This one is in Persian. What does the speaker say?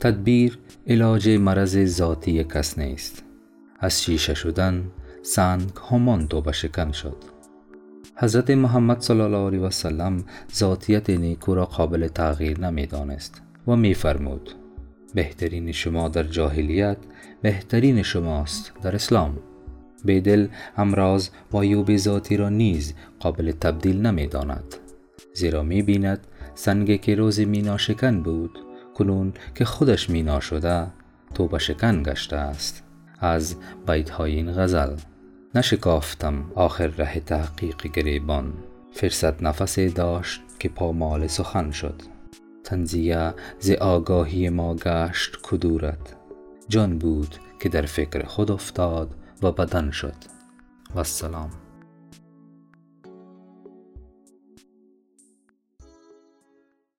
تدبیر علاج مرض ذاتی کس نیست. از شیشه شدن سنگ همان توبه شکن شد. حضرت محمد صلی الله علیه و سلم ذاتیت نیکو را قابل تغییر نمی‌دانست و میفرمود بهترین شما در جاهلیت بهترین شماست در اسلام. بیدل امراض و عیوب ذاتی را نیز قابل تبدیل نمی داند زیرا می بیند سنگ که روز مینا شکن بود کنون که خودش مینا شده توبه شکن گشته است. از بیت های این غزل نشکافتم آخر ره تحقیق گریبان. فرصت نفسی داشت که پامال سخن شد. تنزیه ز آگاهی ما گشت کدورت. جان بود که در فکر خود افتاد و بدن شد. و السلام.